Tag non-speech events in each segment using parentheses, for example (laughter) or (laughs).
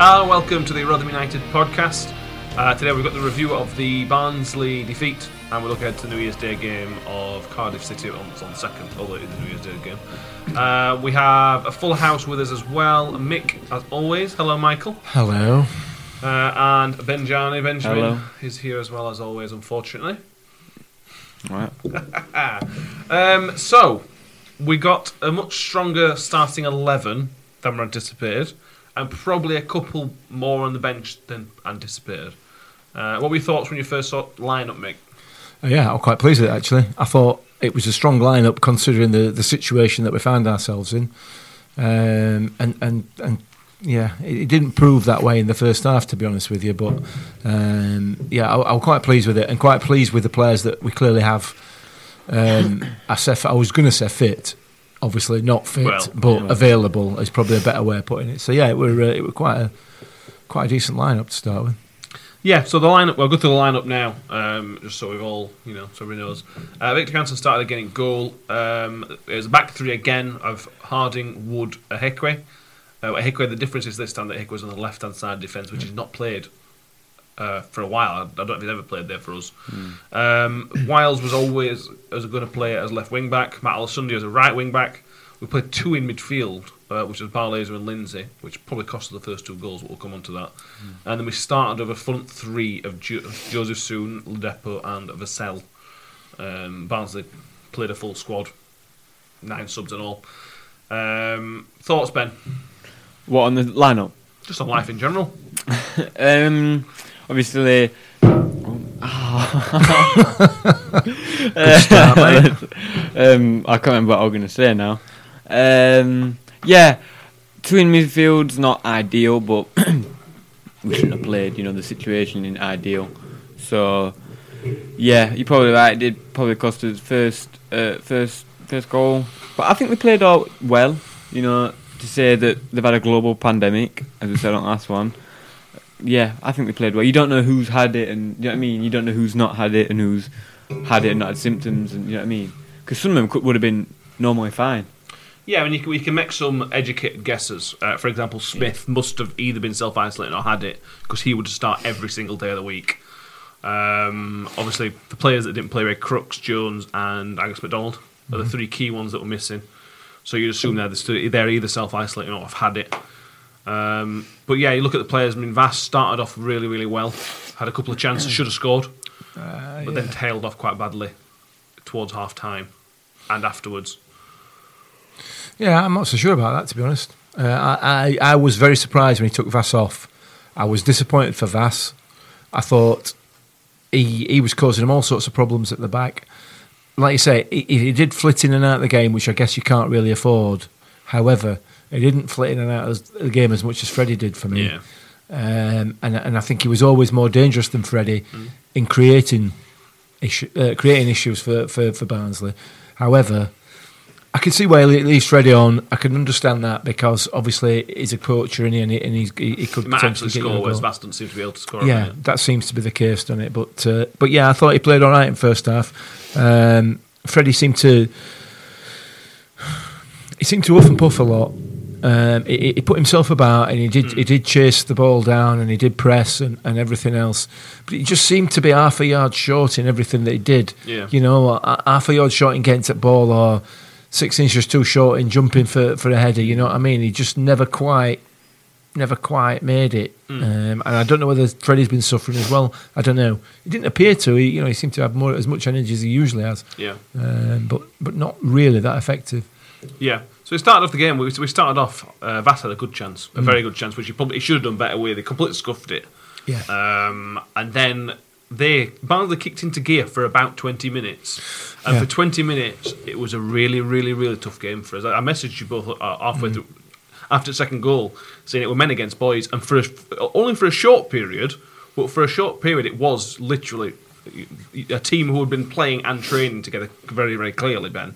Hello, welcome to the Rotherham United podcast. Uh, today we've got the review of the Barnsley defeat, and we look ahead to the New Year's Day game of Cardiff City on, on the second, although it is the New Year's Day game. Uh, we have a full house with us as well. Mick, as always. Hello, Michael. Hello. Uh, and Benjani Benjamin Hello. is here as well as always, unfortunately. Right. (laughs) Um, so, we got a much stronger starting 11 than we anticipated, and probably a couple more on the bench than anticipated. Uh, what were your thoughts when you first saw the lineup, Mick? Uh, Yeah, I'm quite pleased with it actually. I thought it was a strong lineup considering the, the situation that we found ourselves in, um, and and and yeah, it, didn't prove that way in the first half to be honest with you. But um, yeah, I, I'm quite pleased with it, and quite pleased with the players that we clearly have. Um, (coughs) I said I was going to say fit, obviously not fit, Well, but yeah. available is probably a better way of putting it. So yeah, it were uh, it were quite a quite a decent lineup to start with. Yeah, so the lineup. We'll go through the lineup now, um, just so we've all, you know, so everybody knows. Uh, Viktor Johansson started again in goal. Um, it was a back three again of Harding, Wood, Ihiekwe. Uh, the difference is this time that Ihiekwe was on the left hand side defence, which is not played uh, for a while. I, don't know if he's ever played there for us. Um, Wiles was always as going to play as left wing back. Matt Olosunde as a right wing back. We played two in midfield, uh, which was Barlaser and Lindsay, which probably cost us the first two goals, but we'll come on to that. And then we started with a front three of jo- Joseph Soon, Ladapo, and Vassell. Um, Barnsley played a full squad, nine subs and all. Um, thoughts, Ben? What on the lineup? Just on life in general. (laughs) Um, obviously. (laughs) (laughs) um, I can't remember what I was going to say now. Um, yeah, twin midfield's not ideal, but (clears throat) we shouldn't have played. You know, the situation in ideal. So, yeah, you're probably right. It did probably cost us first, uh, first, first goal. But I think we played out well. You know, to say that they've had a global pandemic, as we said on the last one. Yeah, I think they played well. You don't know who's had it, and you know what I mean. You don't know who's not had it, and who's had it and not had symptoms, and you know what I mean. Because some of them could, would have been normally fine. Yeah, I mean, you can, we can make some educated guesses. Uh, for example, Smith must have either been self isolating or had it because he would start every single day of the week. Um, obviously, the players that didn't play were Crooks, Jones, and Angus McDonald are the three key ones that were missing. So you'd assume they're, the stu- they're either self isolating or have had it. Um, but yeah, you look at the players. I mean, Vass started off really, really well. Had a couple of chances, should have scored, but then tailed off quite badly towards half time and afterwards. Yeah, I'm not so sure about that to be honest. Uh, I, I I was very surprised when he took Vass off. I was disappointed for Vass. I thought he he was causing him all sorts of problems at the back. Like you say, he, he did flit in and out of the game, which I guess you can't really afford. However, he didn't flit in and out of the game as much as Freddie did for me. Yeah. Um, and and I think he was always more dangerous than Freddie in creating issue, uh, creating issues for, for, for Barnsley. However, I can see why he leaves Freddie on. I can understand that because obviously he's a poacher and he, and he, he, he could He potentially actually get you a score, whereas goal. Vass doesn't seem to be able to score. Yeah, Yeah, that seems to be the case, doesn't it? But uh, but yeah, I thought he played all right in first half. Um, Freddie seemed to he seemed to huff and puff a lot. Um, he, he put himself about and he did he did chase the ball down and he did press and, and everything else. But he just seemed to be half a yard short in everything that he did. Yeah. You know, half a yard short in getting to the ball or six inches too short in jumping for, for a header. You know what I mean? He just never quite never quite made it. Hmm. Um, and I don't know whether Freddie's been suffering as well. I don't know. He didn't appear to. He, you know, he seemed to have more as much energy as he usually has, yeah. um, but but not really that effective. Yeah. So we started off the game. We, we started off. Uh, Vass had a good chance, Mm. a very good chance, which he probably he should have done better with. He completely scuffed it. Yeah. Um, and then they Barnsley kicked into gear for about 20 minutes. And Yeah. for 20 minutes, it was a really, really, really tough game for us. I, I messaged you both uh, Mm. through, after the second goal, saying it were men against boys, and for a, only for a short period, but for a short period, it was literally a team who had been playing and training together very, very clearly, Ben,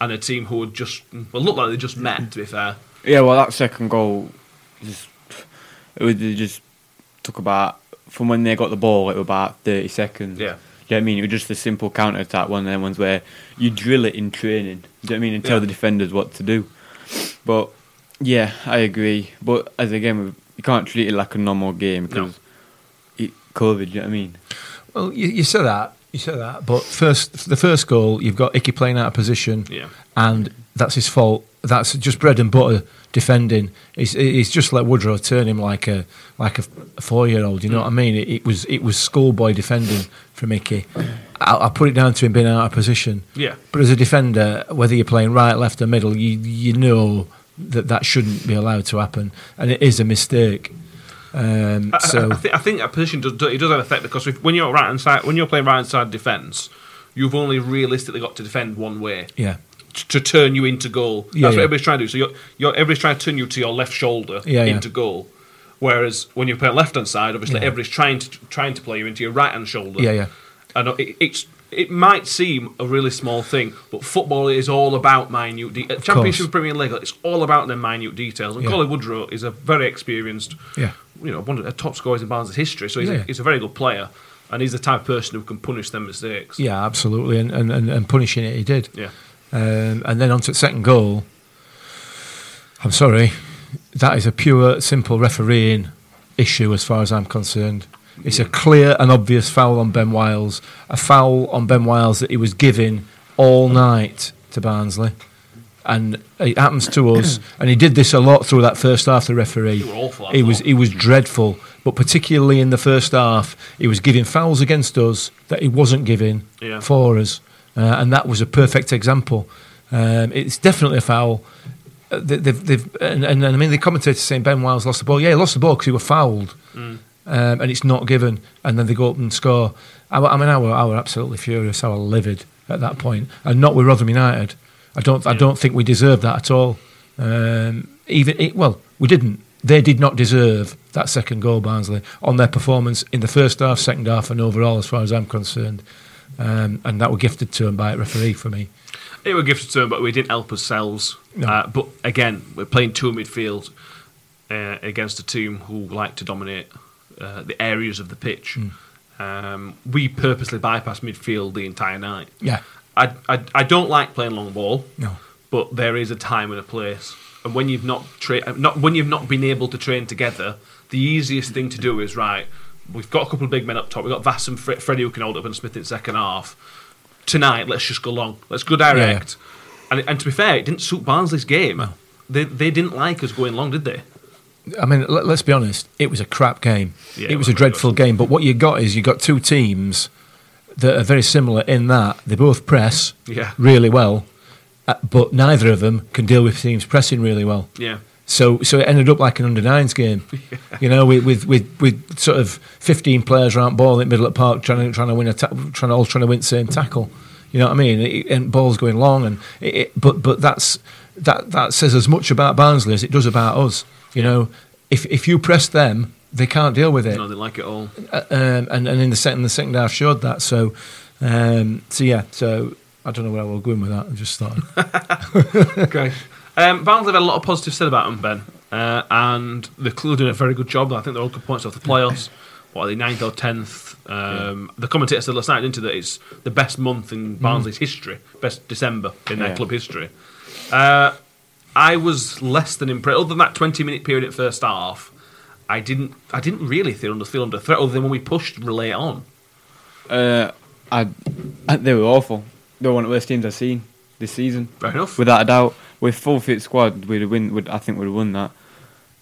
and a team who had just, well, looked like they just met, to be fair. Yeah, well, that second goal, just it was it just took about from when they got the ball, it was about thirty seconds. Yeah. Do you know what I mean? It was just a simple counter attack, one of them ones where you drill it in training. Do you know what I mean? And tell Yeah. the defenders what to do. But yeah, I agree. But as again, you can't treat it like a normal game because it, COVID. Do you know what I mean? Well, you, you say that. You say that, but first, the first goal, you've got Icky playing out of position, Yeah. and that's his fault. That's just bread and butter defending. He's, he's just let Woodrow turn him like a like a four year old. You know what I mean? It, it was it was schoolboy defending from Icky. I'll, I'll put it down to him being out of position. Yeah. But as a defender, whether you're playing right, left, or middle, you you know that that shouldn't be allowed to happen, and it is a mistake. Um, I- I- so I, think, I think that position does, it does have effect because if, when you're right hand side, when you're playing right hand side defence, you've only realistically got to defend one way yeah, t- to turn you into goal. That's Yeah, what yeah. everybody's trying to do. So you're, you're everybody's trying to turn you to your left shoulder Yeah, into goal. Whereas when you play left hand side, obviously everybody's trying to trying to play you into your right hand shoulder. yeah, yeah. And it, it's it might seem a really small thing, but football is all about minute. De- Championship course. Premier League, it's all about the minute details. And Yeah. Cauley Woodrow is a very experienced, Yeah. you know, one of the top scorers in Barnes' history. So he's, Yeah. a, he's a very good player, and he's the type of person who can punish them mistakes. Yeah, absolutely, and, and, and, and punishing it, he did. Yeah. Um, and then on to the second goal. I'm sorry, that is a pure, simple refereeing issue as far as I'm concerned. It's a clear and obvious foul on Ben Wiles, a foul on Ben Wiles that he was giving all night to Barnsley. And it happens to us, (clears throat) and he did this a lot through that first half. The referee, He awful, he was he was dreadful, but particularly in the first half, he was giving fouls against us that he wasn't giving Yeah. for us, uh, and that was a perfect example. Um, it's definitely a foul. Uh, they, they've, they've, and, and, and I mean, the commentator's saying Ben Wiles lost the ball. Yeah, he lost the ball because he was fouled, Mm. Um, and it's not given. And then they go up and score. I, I mean, I were, I were absolutely furious. I were livid at that point, and not with Rotherham United. I don't, I don't think we deserved that at all. Um, even it, well, we didn't. They did not deserve that second goal, Barnsley, on their performance in the first half, second half, and overall, as far as I'm concerned. Um, and that were gifted to them by a referee for me. It were gifted to him, but we didn't help ourselves. No. Uh, but again, we're playing two midfield uh, against a team who like to dominate uh, the areas of the pitch. Hmm. Um, we purposely bypass midfield the entire night. Yeah, I, I, I don't like playing long ball, no, but there is a time and a place. And when you've not tra- not when you've not been able to train together, the easiest thing to do is right. We've got a couple of big men up top. We've got Vass and Fre- Freddie who can hold up and Smith in second half. Tonight, let's just go long. Let's go direct. And, and to be fair, it didn't suit Barnsley's game. They, they didn't like us going long, did they? I mean, let, us be honest. It was a crap game. Yeah, it was a dreadful game. But what you got is you got two teams that are very similar in that they both press Yeah. really well, uh, but neither of them can deal with teams pressing really well. Yeah. So, so it ended up like an under nines game, (laughs) you know, with, with with with sort of fifteen players around ball in the middle of the park trying to trying to win a ta- trying to all trying to win the same tackle. You know what I mean? It, and balls going long, and it, it, but but that's that that says as much about Barnsley as it does about us. You know, if if you press them, they can't deal with it. No, they like it all. Uh, um, and and in the second the second half showed that. So, um, so yeah, so I don't know where I was going with that. I just thought. (laughs) Okay. Um, Barnsley have had a lot of positive said about them, Ben, uh, and they're clearly doing a very good job. I think they're all good points off the playoffs. What are they, ninth or tenth? Um, The commentator said last night, didn't he, that it's the best month in Barnsley's history, best December in their Yeah. club history. Uh, I was less than impressed. Other than that twenty-minute period at first half, I didn't. I didn't really feel under feel under threat. Other than when we pushed relay on. Uh, I, I, they were awful. They were one of the worst teams I've seen this season, Fair enough. without a doubt. With full fit squad, we'd have win. Would I think we'd have won that.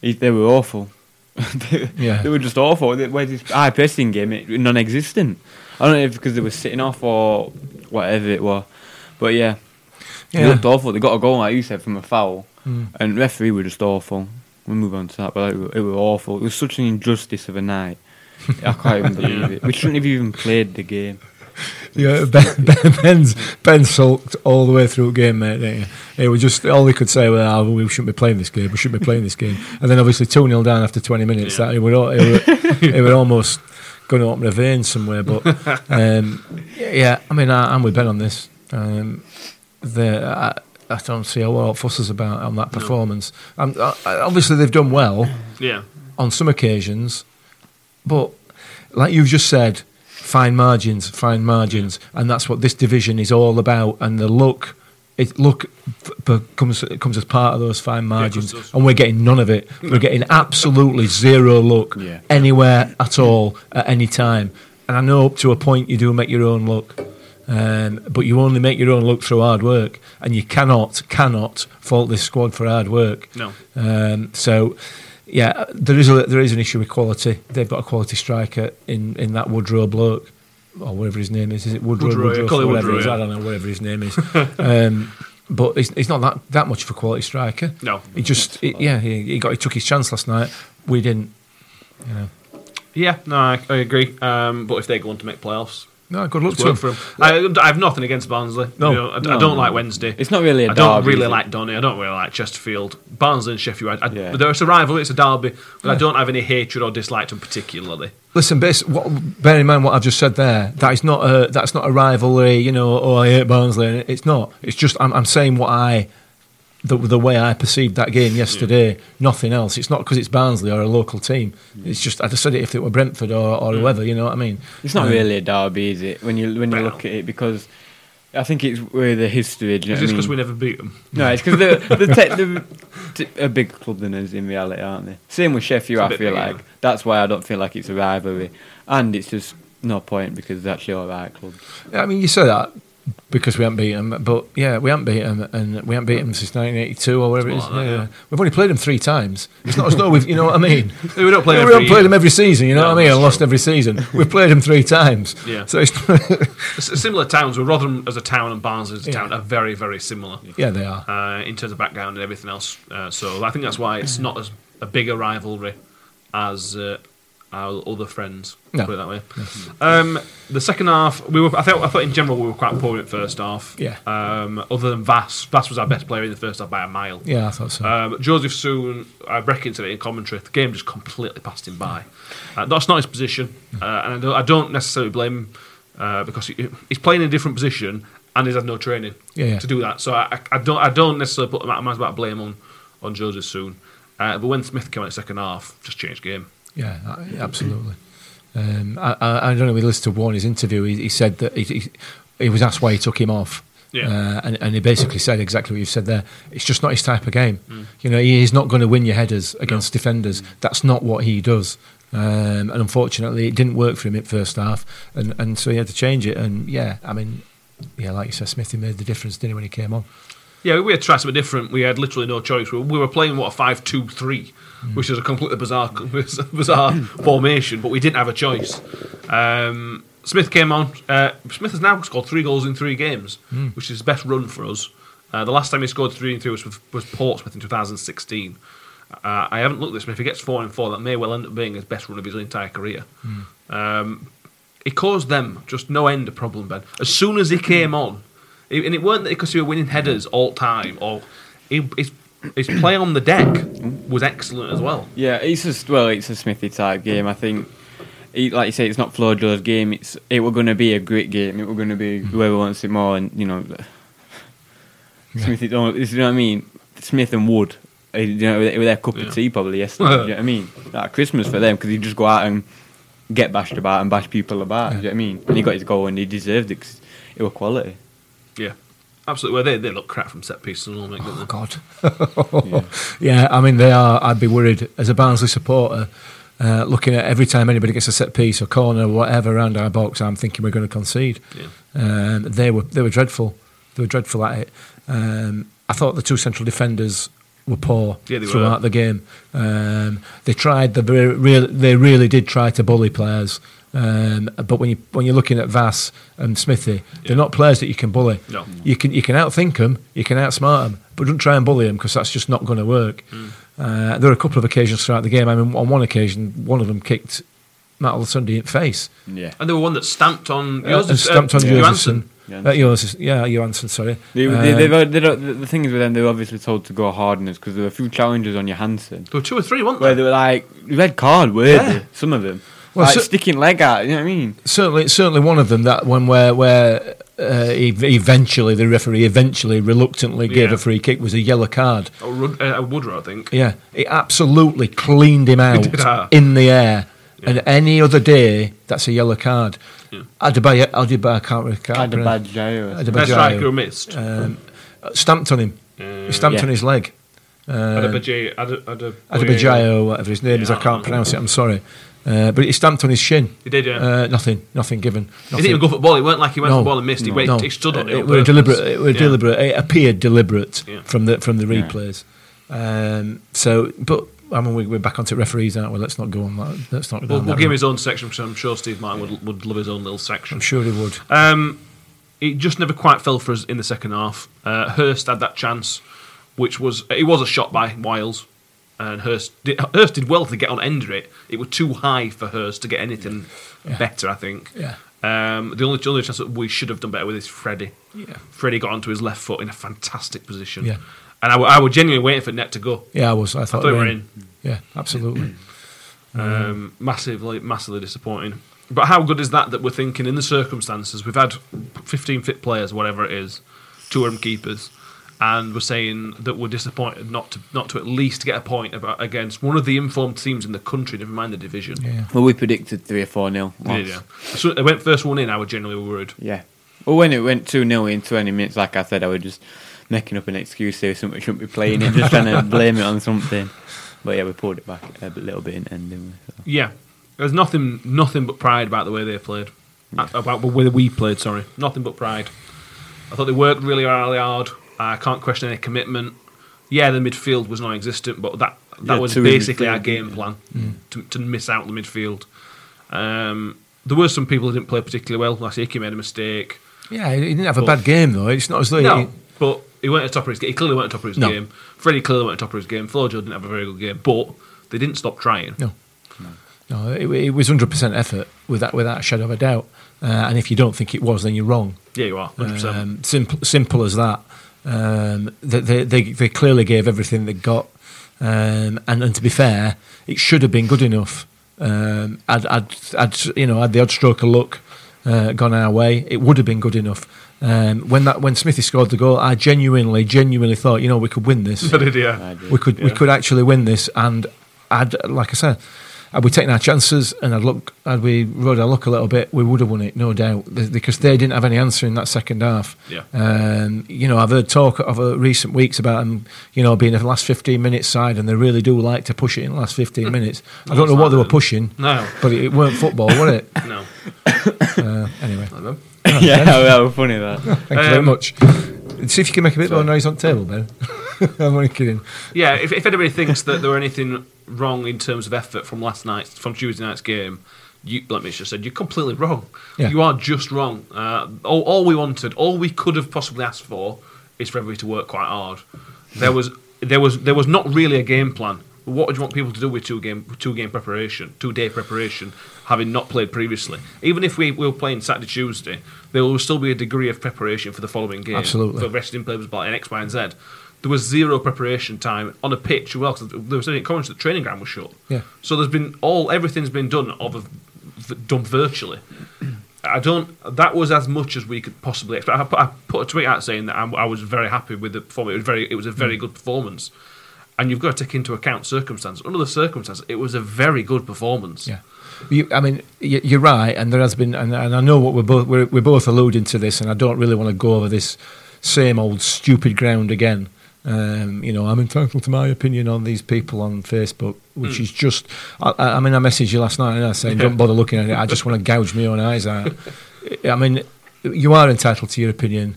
They were awful. they, (laughs) Yeah. they were just awful. They- Where's this high pressing game? It, non-existent. I don't know if because they were sitting off or whatever it was, but yeah, they Yeah. looked awful. They got a goal like you said from a foul, Mm. and referee were just awful. We'll move on to that, but it, were- it were awful. It was such an injustice of a night. I can't even (laughs) believe it. We shouldn't have even played the game. Yeah, (laughs) ben, ben, Ben's, Ben sulked all the way through the game, mate. Didn't he? It was just all he could say was, oh, "We shouldn't be playing this game. We shouldn't be playing this game." And then obviously two 0 down after twenty minutes. Yeah. That it would, al- he would, he would almost going to open a vein somewhere. But (laughs) um, yeah, I mean, I, I'm with Ben on this. Um, the, I, I don't see a lot of fusses about on that performance. Um, uh, obviously, they've done well Yeah. on some occasions, but like you've just said, fine margins, fine margins, and that's what this division is all about. And the look, it look f- b- comes comes as part of those fine margins, does. and we're getting none of it. We're getting (laughs) absolutely zero look Yeah. anywhere at all at any time. And I know up to a point you do make your own look. Um, but you only make your own look through hard work, and you cannot cannot fault this squad for hard work. No. Um, so, yeah, there is a there is an issue with quality. They've got a quality striker in, in that Woodrow bloke, or whatever his name is. Is it Woodrow? Woodrow, call it whatever Woodrow, yeah. I don't know whatever his name is. um, but he's, he's not that, that much of a quality striker. No. he just he- yeah he, he got he took his chance last night. We didn't. You know, Yeah, no, I, I agree. Um, but if they go on to make playoffs, no good luck it's to work him. for them. I, I have nothing against Barnsley. No. You know, I, I don't no. like Wednesday. It's not really a I don't really is like Donny. I don't really like Chesterfield. Barnsley and Sheffield. I, I, Yeah. There's a rival. It's a derby, but I don't have any hatred or dislike to them particularly. Listen, base, what, bear in mind what I've just said there. That is not a that's not a rivalry. You know, oh, I hate Barnsley. It's not. It's just I'm, I'm saying what I the the way I perceived that game yesterday. Nothing else. It's not because it's Barnsley or a local team. It's just I just said it if it were Brentford or, or whoever. You know what I mean? It's not Um, really a derby, is it? When you when you look at it, because I think it's where the history. Do you Is know this what I because we never beat them? No, it's because they're, they're, te- they're t- a big club than us in reality, aren't they? Same with Sheffield. It's a I bit feel bigger. like that's why I don't feel like it's a rivalry, and it's just no point because it's actually all right club. I mean, you say that because we haven't beaten them, but yeah, we haven't beaten them, and we haven't beaten them since 1982 or whatever it is. Something like that, yeah. yeah. We've only played them three times. It's not as though we've, you know what I mean. (laughs) We don't play we don't play them every season. You know No, what I mean? And lost every season. (laughs) We've played them three times. Yeah. So it's (laughs) Similar towns. Where Rotherham as a town and Barnsley as a Yeah. town are very, very similar yeah, they are. uh, in terms of background and everything else. Uh, so I think that's why it's not as a bigger rivalry as uh, our other friends. No. Put it that way. Um, the second half, we were. I thought. I thought in general we were quite poor in the first half. Yeah. Um, other than Vass, Vass was our best player in the first half by a mile. Yeah, I thought so. Um, Jozefzoon, I reckon it in commentary. The game just completely passed him by. Uh, that's not his position, uh, and I don't, I don't necessarily blame him uh, because he, he's playing in a different position and he's had no training Yeah, yeah. to do that. So I, I don't, I don't necessarily put my about blame on on Jozefzoon. Uh, but when Smith came out in the second half, just changed game. Yeah, absolutely. Um, I, I, I don't know. If we listened to Warne's interview. He, he said that he, he, he was asked why he took him off. Yeah. Uh, and, and he basically said exactly what you've said there. It's just not his type of game. Mm. You know, he is not going to win your headers against defenders. That's not what he does. Um, and unfortunately, it didn't work for him at first half, and, and so he had to change it. And yeah, I mean, yeah, like you said, Smithy made the difference, didn't he, when he came on? Yeah, we had to try something different. We had literally no choice. We, we were playing what a five-two-three, Mm. which is a completely bizarre, (laughs) bizarre formation, but we didn't have a choice. Um, Smith came on. Uh, Smith has now scored three goals in three games, Mm. which is his best run for us. Uh, the last time he scored three and three was with, was Portsmouth in 2016. Uh, I haven't looked at this, but if he gets four and four, that may well end up being his best run of his entire career. Um, he caused them just no end of problem, Ben. As soon as he came on, it- and it weren't because he were winning headers all time, or he, his, his play on the deck was excellent as well. Yeah, it's just well, it's a Smithy type game. I think he, like you say, it's not Flojo's game. It's it were going to be a great game. It were going to be whoever wants it more, and you know, Smith. You know what I mean? Smith and Wood. uh, You know, were their cup Yeah. of tea probably yesterday. you know what I mean? (laughs) Like Christmas for them because he just go out and get bashed about and bash people about. You know what I mean? And he got his goal and he deserved it 'cause it was quality. Yeah, absolutely. Well, they they look crap from set pieces and all, make Oh. God. (laughs) yeah. I mean they are. I'd be worried as a Barnsley supporter. Uh, looking at every time anybody gets a set piece or corner or whatever around our box, I'm thinking we're going to concede. Yeah. Um, they were they were dreadful. They were dreadful at it. Um, I thought the two central defenders were poor Yeah, they were. throughout the game. Um, they tried. The they really did try to bully players. Um, but when you when you're looking at Vass and Smithy, Yeah. they're not players that you can bully. No. You can you can outthink them, you can outsmart them, but don't try and bully them because that's just not going to work. Hmm. Uh, there were a couple of occasions throughout the game. I mean, on one occasion, one of them kicked Matt Olosunde in the face. Yeah. And there were one that stamped on Uh, yours, and stamped on Johansson. Johansson. Uh, Johansson. Yeah, Johansson, sorry. They, Uh, they, they've, uh, they don't, the, the thing is with them, they were obviously told to go hard on us because there were a few challenges on Johansson There were two or three, weren't where they were like red card worthy. Some of them, Well, like so- sticking leg out. You know what I mean? certainly, certainly one of them. That one where where uh, eventually the referee eventually reluctantly gave Yeah. a free kick was a yellow card. Oh, Rud- uh, Woodrow, I think. Yeah, it absolutely cleaned him out ah. in the air. And any other day, that's a yellow card. Yeah. Adebayo, Adebayo, I can't, re- can't a pronounce- bad jail. Adebayo. Best striker who missed. um, stamped on him. Uh, He stamped yeah. on his leg. Um, Adebayo- Ade- Ade- Adebayo, whatever his name is, I can't pronounce it. I'm sorry, uh, but he stamped on his shin. He did, yeah. Uh, nothing, nothing given. He didn't even go for the ball. It weren't like he went No. for the ball and missed. He, went, No. he stood on it. on It were deliberate. It were Yeah. deliberate. It appeared deliberate Yeah. from the from the Yeah. replays. Um, so, but I mean, we, we're back onto referees, aren't we? Let's not go on that. Let's not. go We'll, down we'll give him his own section, so I'm sure Steve Martin would, would love his own little section. I'm sure he would. Um, it just never quite fell for us in the second half. Uh, Hurst had that chance, which was it was a shot by Wiles, and Hurst did, Hurst did well to get on end of it. It was too high for Hurst to get anything better, I think. Yeah. Um, the only, the only chance that we should have done better with is Freddie. Yeah. Freddie got onto his left foot in a fantastic position. Yeah. And I, w- I was genuinely waiting for Net to go. Yeah, I was. I I thought, thought we we were were in. Yeah, absolutely. (clears throat) Um, massively, massively disappointing. But how good is that that we're thinking in the circumstances? We've had 15 fit players, whatever it is, two of them keepers, and we're saying that we're disappointed not to not to at least get a point about, against one of the informed teams in the country, never mind the division. Yeah. Well, we predicted three or four nil. Yeah, yeah. So it went first one in. I was generally worried. Yeah. Well, when it went 2 0 in 20 minutes, like I said, I was just making up an excuse here, something shouldn't be playing it, just trying to (laughs) blame it on something. But yeah, we pulled it back a little bit in the end, didn't we? So. Yeah, there's nothing nothing but pride about the way they played, Uh, about the way we played. Sorry, nothing but pride. I thought they worked really, really hard. I can't question any commitment. Yeah, the midfield was non-existent, but that that Yeah, was basically midfield, our game yeah. plan to, to miss out the midfield. Um, there were some people who didn't play particularly well. Like Icky made a mistake. Yeah, he didn't have a bad game though. It's not as though No, he, but he went at the top of his game. He clearly went at the top of his No. game. Freddie clearly went at the top of his game. Flojo didn't have a very good game, but they didn't stop trying. No. No, it, it was hundred percent effort without without a shadow of a doubt. Uh, and if you don't think it was, then you're wrong. Yeah, you are. 100%. Um, simple, simple as that. Um, they, they, they, they clearly gave everything they got, um, and, and to be fair, it should have been good enough. Um, I'd, I'd, I'd, you know, had the odd stroke of luck uh, gone our way, it would have been good enough. Um, when that when Smithy scored the goal, I genuinely, genuinely thought, you know, we could win this. (laughs) I did, yeah. I did. we could we could actually win this, and I'd like I said, had we taken our chances and had look had we rode our luck a little bit, we would have won it, no doubt, because they didn't have any answer in that second half. Yeah. Um, you know, I've heard talk of uh, recent weeks about them, you know, being a last fifteen minutes side, and they really do like to push it in the last fifteen (laughs) minutes. I don't know what not they were pushing, No. but it, it weren't football, was it? (laughs) No. (coughs) Uh, anyway, I don't know. (coughs) yeah, that was funny that. (laughs) thank you very Um, much. See if you can make a bit more noise on the table, Ben. I'm only kidding. Yeah, if, if anybody thinks that there were anything wrong in terms of effort from last night's from Tuesday night's game, you let me just said you're completely wrong. Yeah. You are just wrong. Uh, all, all we wanted, all we could have possibly asked for, is for everybody to work quite hard. There was there was there was not really a game plan. What do you want people to do with two game two game preparation, two day preparation, having not played previously? Even if we, we were playing Saturday Tuesday, there will still be a degree of preparation for the following game. Absolutely. For resting players by an X, Y, and Z. There was zero preparation time on a pitch. Well, 'cause there was only comments that the training ground was shut. Yeah. So there's been all everything's been done of done virtually. (clears throat) I don't. That was as much as we could possibly expect. I put, I put a tweet out saying that I'm, I was very happy with the performance. It was very. It was a very mm. good performance, and you've got to take into account circumstances. Under the circumstances, it was a very good performance. Yeah. You, I mean, you- you're right, and there has been, and, and I know what we're both we're, we're both alluding to this, and I don't really want to go over this same old stupid ground again. Um, you know, I'm entitled to my opinion on these people on Facebook, which is just. I, I mean, I messaged you last night and I said, "Don't bother looking at it. I just want to gouge my own eyes out." I mean, you are entitled to your opinion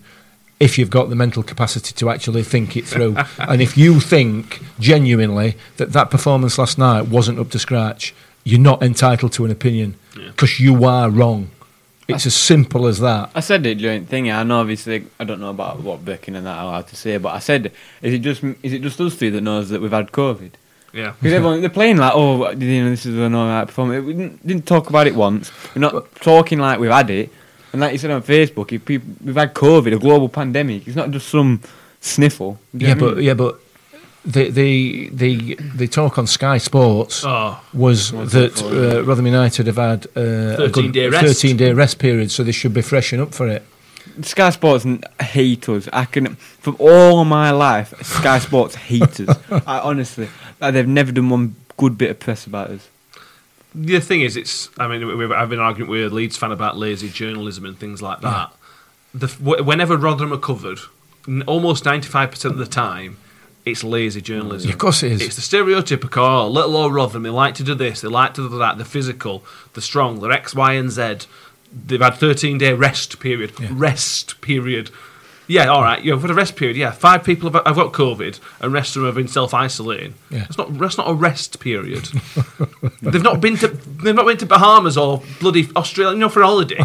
if you've got the mental capacity to actually think it through, (laughs) and if you think genuinely that that performance last night wasn't up to scratch, you're not entitled to an opinion because you are wrong. It's as simple as that. I said it during thing. I know obviously I don't know about what Birkin and that are allowed to say, but I said, is it just is it just us three that knows that we've had COVID? Yeah. Because everyone they're playing like, oh, you know, this is an alright performance. We didn't, didn't talk about it once. We're not talking like we've had it. And like you said on Facebook, if people, we've had COVID, a global pandemic. It's not just some sniffle. Yeah, know what I but mean? yeah, but the the the the talk on Sky Sports Oh, was Was that uh, Rotherham United have had uh, a 13 good day rest. 13 day rest period, so they should be freshen up for it. Sky Sports n- hate us. I can, from all my life, Sky Sports hate us. (laughs) I honestly, like, they've never done one good bit of press about us. the thing is, it's. I mean, we- we- I've been arguing with a Leeds fan about lazy journalism and things like that. The, whenever Rotherham are covered, almost ninety-five percent of the time, it's lazy journalism. Yeah, of course it is. It's the stereotypical oh, little old Rotherham. They like to do this. They like to do that. The physical, the strong. They're X, Y, and Z. They've had thirteen-day rest period. Rest period. Yeah, all right. You've had a rest period. Yeah, five people have, have got COVID, and rest of them have been self-isolating. Yeah. That's not. That's not a rest period. (laughs) they've not been to. They've not been to Bahamas or bloody Australia. You know, for a holiday.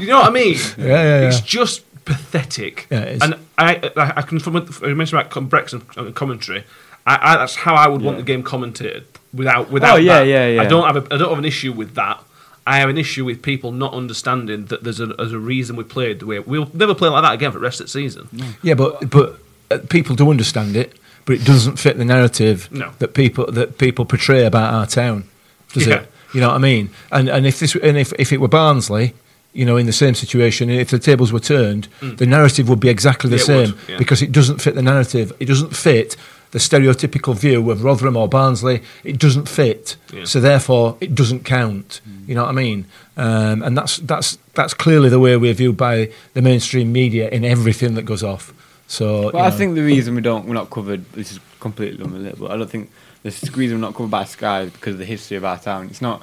you know what I mean? (laughs) Yeah, yeah, yeah. It's just pathetic. Yeah, it is. and I, I, I can from you mentioned about Brexit commentary. I, I, that's how I would want the game commentated. Without, without. Oh, yeah, that. yeah, yeah. I don't have. A, I don't have an issue with that. I have an issue with people not understanding that there's a, there's a reason we played the way we'll never play like that again for the rest of the season. Yeah, but but uh, people do understand it, but it doesn't fit the narrative No. that people that people portray about our town, does Yeah. it? You know what I mean? And and if this and if if it were Barnsley, you know, in the same situation, and if the tables were turned, the narrative would be exactly the Mm. Yeah, it same would, yeah. because it doesn't fit the narrative. It doesn't fit the stereotypical view of Rotherham or Barnsley. It doesn't fit, Yeah. so therefore it doesn't count. You know what I mean? Um, and that's that's that's clearly the way we're viewed by the mainstream media in everything that goes off. So, But you I know. think the reason we don't we're not covered this is completely unrelated, but I don't think the reason we're not covered by Sky is because of the history of our town. It's not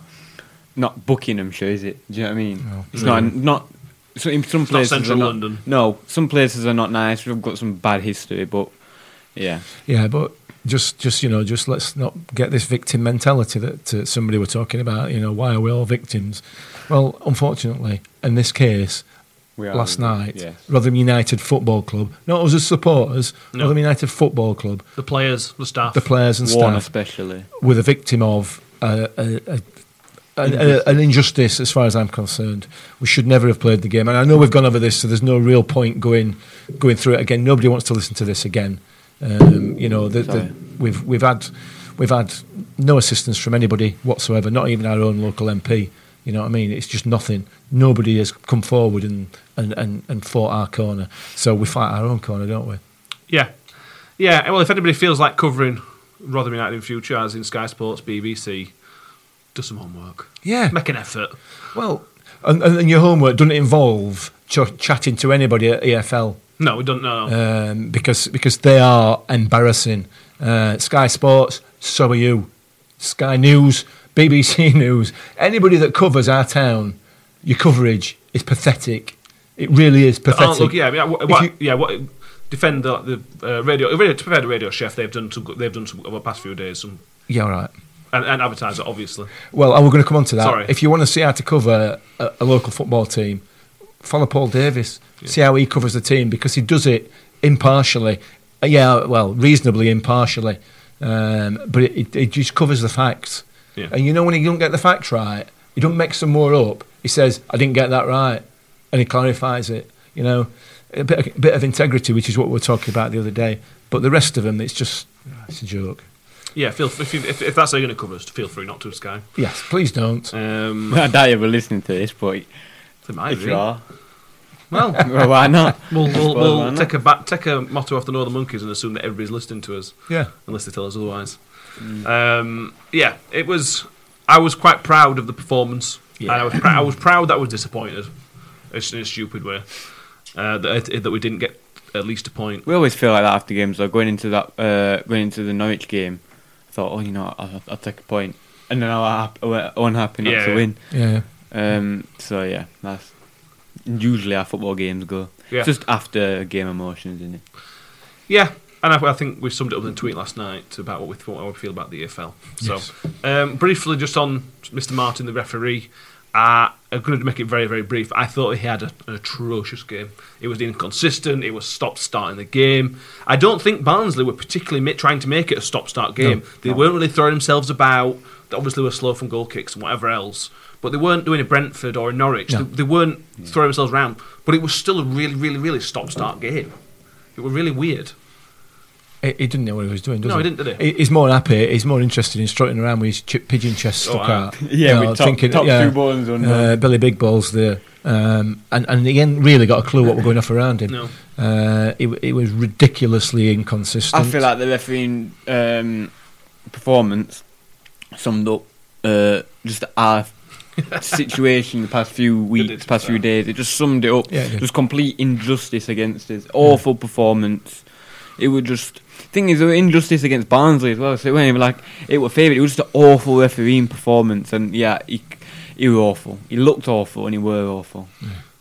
not Buckinghamshire, is it? Do you know what I mean? It's not not. So in some not places central are not- London. No, some places are not nice. We've got some bad history, but yeah, Yeah, but just, just you know, just let's not get this victim mentality that uh, somebody were talking about. You know, why are we all victims? Well, unfortunately, in this case, we are last night, Yes. Rotherham United Football Club, not us as supporters, No. Rotherham United Football Club, The players, the staff. the players and One staff, especially. were the victim of a, a, a, a, a, an injustice, as far as I'm concerned. We should never have played the game, and I know we've gone over this, so there's no real point going going through it again. Nobody wants to listen to this again. Um, you know, the, the, we've we've had we've had no assistance from anybody whatsoever, not even our own local MP. You know what I mean? It's just nothing. Nobody has come forward and, and, and, and fought our corner. So we fight our own corner, don't we? Yeah, yeah. Well, if anybody feels like covering Rotherham United in future, as in Sky Sports, BBC, do some homework. Yeah. Make an effort. Well, and, and your homework doesn't involve ch- chatting to anybody at EFL. No, we don't know. um, because because they are embarrassing. Uh, Sky Sports, so are you. Sky News, BBC (laughs) News, anybody that covers our town, your coverage is pathetic. It really is pathetic. Oh, look, yeah, yeah. What, what, you- yeah, what, defend the, the uh, radio. Radio to prepare the radio chef. They've done some. They've done some over the past few days. Some yeah, all right. And, and advertiser, obviously. Well, and we're going to come on to that. Sorry. If you want to see how to cover a, a local football team, follow Paul Davis. See how he covers the team because he does it impartially. Uh, Yeah, well, reasonably impartially. Um, but it, it, it just covers the facts. Yeah. And you know when he don't get the facts right, he don't make some more up. He says, "I didn't get that right," and he clarifies it. You know, a bit, a bit of integrity, which is what we were talking about the other day. But the rest of them, it's just it's a joke. Yeah, feel if, you, if, if that's how you're going to cover us, feel free not to Sky. Yes, please don't. Um, (laughs) I doubt you'll be listening to this, but they might if be. you are, Well, (laughs) well, why not? (laughs) we'll, we'll, we'll why not? take a back, take a motto off the Northern Monkeys and assume that everybody's listening to us, Yeah. unless they tell us otherwise. Um, yeah, it was. I was quite proud of the performance. Yeah. And I was, prou- I was proud that I was disappointed, It's in a stupid way, uh, that that we didn't get at least a point. We always feel like that after games. Though going into that, uh, going into the Norwich game, I thought, oh, you know, I'll, I'll take a point, and then I was hap- I was unhappy not Yeah. to win. Yeah. Um, so yeah, that's usually how football games go. Yeah. Just after game emotions, isn't it? Yeah, and I, I think we summed it up in a tweet last night about what we thought, how we feel about the EFL. So, Yes. um, briefly, just on Mr. Martin, the referee. Uh, I'm going to make it very, very brief. I thought he had a, an atrocious game. It was inconsistent. It was stop starting the game. I don't think Barnsley were particularly trying to make it a stop start game. No, they no. weren't really throwing themselves about. They obviously were slow from goal kicks and whatever else. But they weren't doing a Brentford or a Norwich. No. They, they weren't mm. throwing themselves around. But it was still a really, really, really stop start game. It was really weird. He, he didn't know what he was doing, does No, he? he didn't, did he? He's more happy. He's more interested in strutting around with his chip, pigeon chest Oh, stuck aye. out. (laughs) Yeah, You with know, top- top two bones under. Uh, Billy Big Balls there. Um, and, and he hadn't really got a clue what was going off around him. No. Uh, it, it was ridiculously inconsistent. I feel like the refereeing um, performance summed up uh, just our (laughs) situation the past few weeks, past few days. It just summed it up. Yeah, it did. just complete injustice against us. Awful performance. It was just. Thing is, there were injustice against Barnsley as well. So it wasn't even like it was favourite. It was just an awful refereeing performance, and yeah, he he was awful. He looked awful, and he were awful.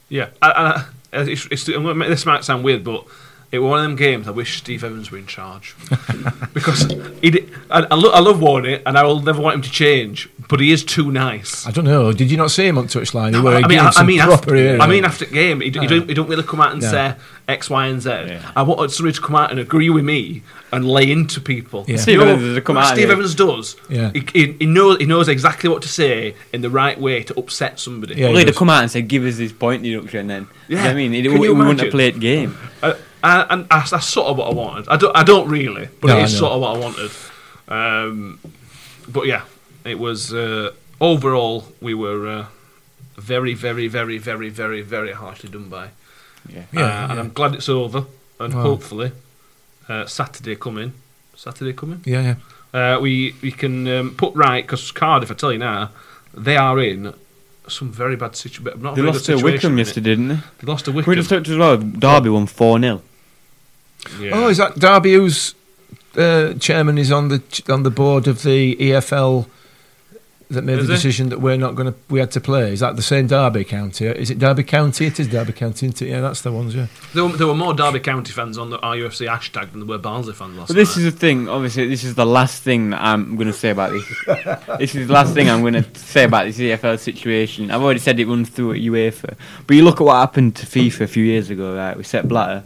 Yeah, I, I, it's, it's, this might sound weird, but it was one of them games I wish Steve Evans were in charge (laughs) because he did, I, I, lo- I love Warney and I will never want him to change, but he is too nice. I don't know. Did you not see him on touchline? He were I mean, I, I mean, proper after, I mean, after game, he, d- he, don't, he don't really come out and No. say X, Y, and Z. I Yeah. wanted somebody to come out and agree with me and lay into people. Yeah. Steve You know, Evans come out Steve Evans does. Yeah. He, he, he knows he knows exactly what to say in the right way to upset somebody. Yeah, well, he he'd have come out and said, "Give us this point deduction." Then, you know what I mean, it, Can we you wouldn't have imagine? played game. Uh, uh, and that's, that's sort of what I wanted. I don't, I don't really, but No, it is sort of what I wanted. Um, but yeah, it was uh, overall we were uh, very, very, very, very, very, very harshly done by. Yeah. Yeah, uh, And yeah. I'm glad it's over, and Wow. hopefully uh, Saturday coming. Saturday coming. Yeah, yeah. Uh, we we can um, put right because Cardiff. I tell you now, they are in some very bad situation. Not a They very lost good to Wycombe innit? yesterday, didn't they? They lost to Wycombe We just talked as well. Derby won four 0 Yeah. Oh, is that Derby who's uh, chairman is on the on the board of the EFL that made Is the he? decision that we're not going to we had to play? Is that the same Derby County? Is it Derby County? It is Derby County, isn't it? Yeah, that's the ones. Yeah. There were, there were more Derby County fans on the RUFC hashtag than there were Barnsley fans last But this night. is the thing. Obviously, this is the last thing that I'm going to say about this. this is the last thing I'm going to say about this EFL situation. I've already said it runs through at UEFA. But you look at what happened to FIFA a few years ago, right? we Sepp Blatter.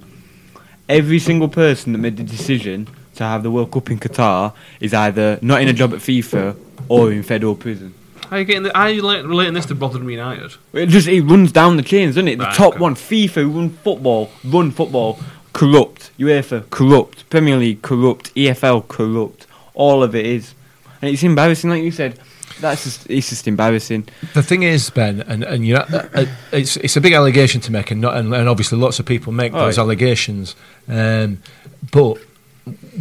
Every single person that made the decision to have the World Cup in Qatar is either not in a job at FIFA or in federal prison. How are you getting? The, how are you relating, relating this to Rotherham United? It just it runs down the chains, doesn't it? The Right, top okay. one, FIFA, run football, run football, corrupt. UEFA, corrupt. Premier League, corrupt. EFL, corrupt. All of it is, and it's embarrassing. Like you said, that's just it's just embarrassing. The thing is, Ben, and and you know, uh, uh, it's it's a big allegation to make, and not, and, and obviously lots of people make Oh, those yeah. allegations. Um, but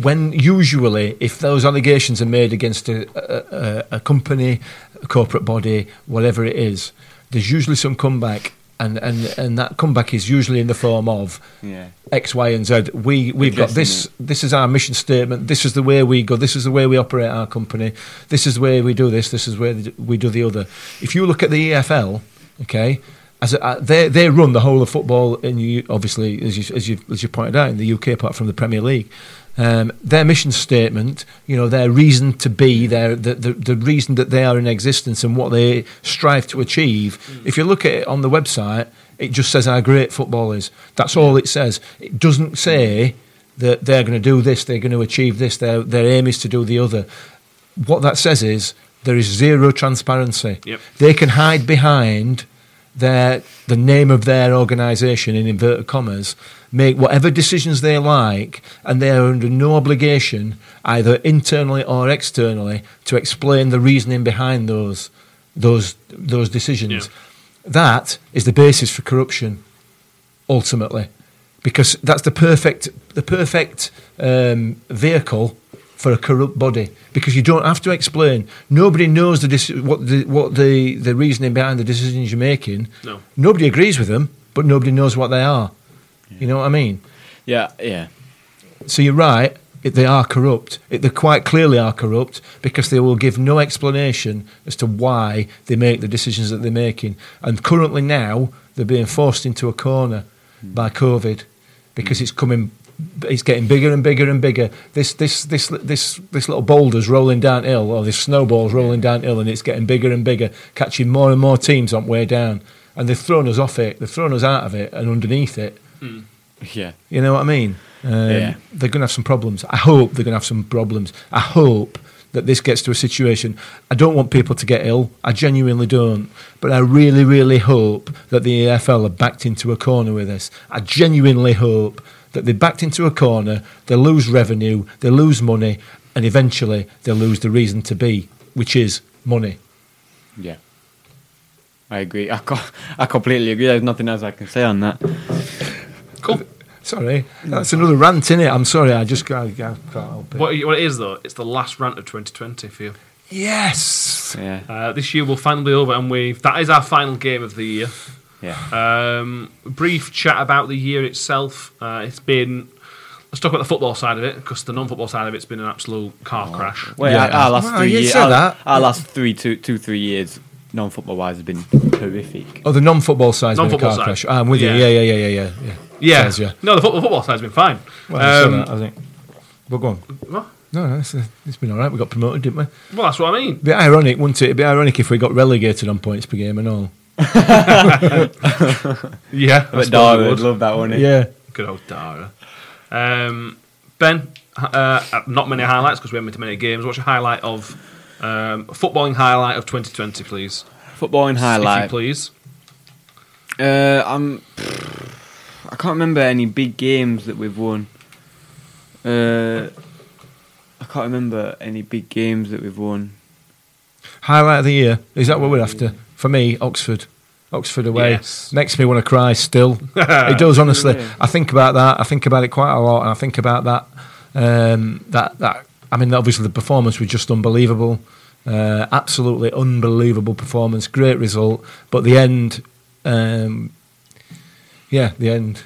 when usually, if those allegations are made against a, a, a, company, a corporate body, whatever it is, there's usually some comeback, and, and, and that comeback is usually in the form of Yeah, X, Y, and Z. We we've got this. This is our mission statement. This is the way we go. This is the way we operate our company. This is the way we do this. This is where we do the other. If you look at the EFL, okay, as a, uh, they they run the whole of football, and you obviously as you as you as you pointed out in the UK, apart from the Premier League. Um, their mission statement, you know, their reason to be, their the, the the reason that they are in existence and what they strive to achieve. If you look at it on the website, it just says how great football is. That's all it says. It doesn't say that they're going to do this, they're going to achieve this, their their aim is to do the other. What that says is there is zero transparency. Yep. They can hide behind their the name of their organisation in inverted commas, make whatever decisions they like, and they are under no obligation, either internally or externally, to explain the reasoning behind those those those decisions. Yeah. That is the basis for corruption, ultimately, because that's the perfect the perfect um, vehicle for a corrupt body because you don't have to explain. Nobody knows the deci- what the what the, the reasoning behind the decisions you're making. No. Nobody agrees with them, but nobody knows what they are. You know what I mean? Yeah, yeah. So you're right. It, they are corrupt. It, they quite clearly are corrupt because they will give no explanation as to why they make the decisions that they're making. And currently now they're being forced into a corner by COVID because it's coming. It's getting bigger and bigger and bigger. This this this this this little boulder's rolling downhill, or this snowball's rolling downhill, and it's getting bigger and bigger, catching more and more teams on way down. And they've thrown us off it. They've thrown us out of it and underneath it. Yeah. You know what I mean? Um, Yeah. They're going to have some problems. I hope they're going to have some problems. I hope that this gets to a situation. I don't want people to get ill. I genuinely don't. But I really, really hope that the EFL are backed into a corner with this. I genuinely hope that they're backed into a corner, they lose revenue, they lose money, and eventually they lose the reason to be, which is money. Yeah. I agree. I, co- (laughs) I completely agree. There's nothing else I can say on that. Cool. Sorry, that's another rant, innit? I'm sorry, I just can't, I can't help it. What, what it is though, it's the last rant of 2020 for you. Yes! Yeah. Uh, this year will finally be over, and we've that is our final game of the year. Yeah. Um, brief chat about the year itself. Uh, it's been. Let's talk about the football side of it because the non-football side of it's been an absolute car crash. Well, Yeah. our, our last Well, three you years, said our, that. our last three, two, two, three years, non-football wise, have been horrific. Oh, the non-football side's been a Non-football car side. crash. I'm with Yeah. you. Yeah, yeah, yeah, yeah, yeah. yeah. Yeah, Says, yeah. no, the football, football side's been fine. Well, I Um, that, I think. But go on. What? No, no, it's, uh, it's been all right. We got promoted, didn't we? Well, that's what I mean. bit ironic, wouldn't it? It'd be ironic if we got relegated on points per game and all. (laughs) Yeah, I But suppose it Dara would. would love that, wouldn't he? Yeah. Good old Dara. Um, ben, uh, not many highlights because we haven't been to many games. What's your highlight of um, footballing highlight of 2020, please? Footballing If you highlight. please. Uh, I'm. I can't remember any big games that we've won. Uh, I can't remember any big games that we've won. Highlight of the year. Is that what we're after? For me, Oxford. Oxford away. Yes. Makes me want to cry still. (laughs) it does, honestly. I think about that. I think about it quite a lot. And I think about that. Um, that, that. I mean, obviously, the performance was just unbelievable. Uh, absolutely unbelievable performance. Great result. But the end, um, yeah, the end.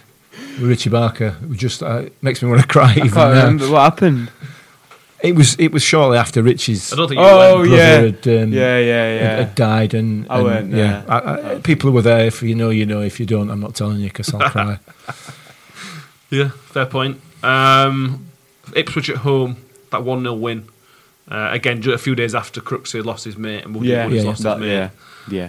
with Richie Barker it just uh, makes me want to (laughs) cry. I even can't now. remember what happened. It was it was shortly after Richie's I don't think you Oh yeah, had, um, yeah, yeah, had, yeah. had died, and, I and, weren't yeah, there. I, I, people were there. If you know, you know. If you don't, I'm not telling you because I'll cry. (laughs) Yeah, fair point. Um, Ipswich at home, that 1 0 win. Uh, again, ju- a few days after Crooks had lost his mate and Woody yeah, Woods yeah, lost that- his mate. yeah,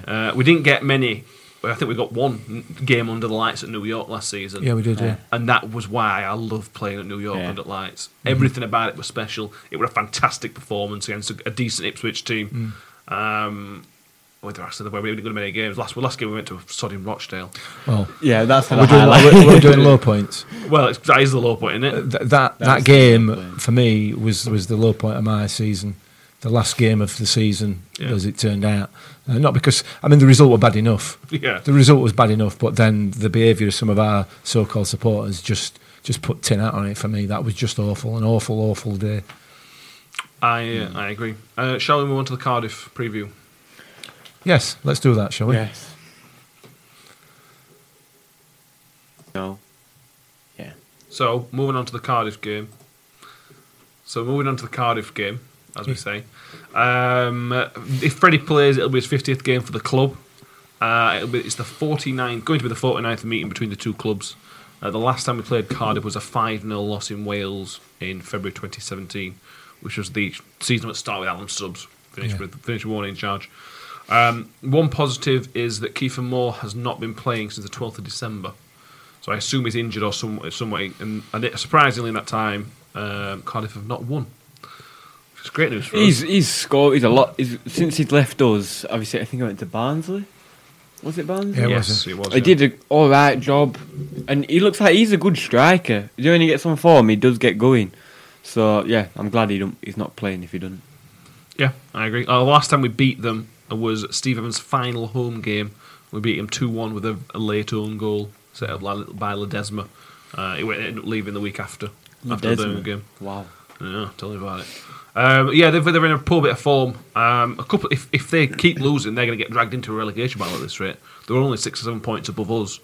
yeah. Uh, we didn't get many. Well, I think we got one game under the lights at New York last season. yeah, we did. Yeah. And that was why I love playing at New York Yeah. under lights. Mm-hmm. Everything about it was special. It was a fantastic performance against a, a decent Ipswich team. Mm. Um, well, they're actually we didn't go to many games. Last well, last game we went to Sodding Rochdale. Well, Yeah, that's the we're doing, highlight. we're, we're doing (laughs) low points. Well, it's, that is the low point, isn't it? Th- that that That's game the low point. for me was was the low point of my season. The last game of the season, Yeah. as it turned out. Uh, not because I mean the result was bad enough. Yeah. The result was bad enough, but then the behaviour of some of our so-called supporters just just put tin out on it for me. That was just awful, an awful, awful day. I uh, I agree. Uh, shall we move on to the Cardiff preview? Yes, let's do that, shall we? Yes. No. Yeah. So moving on to the Cardiff game. So moving on to the Cardiff game, as we say. Um, if Freddie plays, it'll be his 50th game for the club. Uh, it'll be, it's the 49th, going to be the 49th meeting between the two clubs. Uh, the last time we played Cardiff was a 5 0 loss in Wales in February 2017, which was the season that started with Alan Stubbs, finished Yeah. with finished Warne in charge. Um, one positive is that Kieffer Moore has not been playing since the 12th of December. So I assume he's injured or some, some way. And, and it, surprisingly, in that time, um, Cardiff have not won. Which is great news for He's us. he's scored. He's a lot. He's, since he's left us, obviously, I think I went to Barnsley. Was it Barnsley? Yeah, it yes, was, it was. He yeah. did an all right job, and he looks like he's a good striker. You know, when he gets on form, he does get going. So yeah, I'm glad he don't, he's not playing if he doesn't. Yeah, I agree. Uh, the last time we beat them was Steve Evans' final home game. We beat him 2 1 with a, a late own goal set up by by Ledesma. Uh, he went- ended up leaving the week after, after the Birmingham game. Wow. Yeah, tell me about it. Um, yeah, they're, they're in a poor bit of form. Um, a couple, if, if they keep losing, they're going to get dragged into a relegation battle at this rate. They're only six or seven points above us.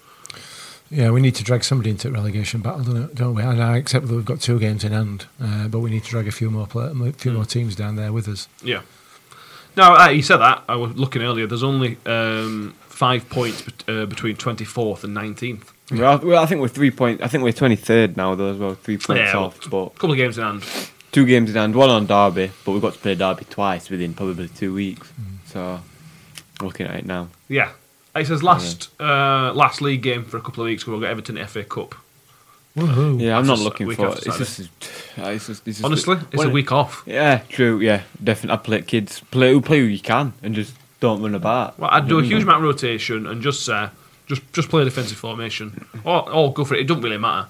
Yeah, we need to drag somebody into a relegation battle, don't, don't we? And I accept that we've got two games in hand, uh, but we need to drag a few more play, a few more teams down there with us. Yeah. No, uh, you said that. I was looking earlier. There's only um, five points bet- uh, between 24th and 19th. Well, I- well, I think we're three point. I think we're 23rd now, though as well. Three points Yeah, off, but A couple of games in hand. Two games in hand. One on Derby, but we've got to play Derby twice within probably two weeks. So looking at it now. Yeah. It says last uh, last league game for a couple of weeks. We'll get Everton FA Cup. Woohoo! Yeah, I'm not just looking week for. after It's just, uh, it's just, it's just. Honestly, it's when- a week off. Yeah, true. Yeah, definitely. I play kids. Play who play who you can, and just don't run about. Well, I'd do a Mm. huge amount of rotation and just uh, just just play a defensive formation, or, or go for it. It doesn't really matter.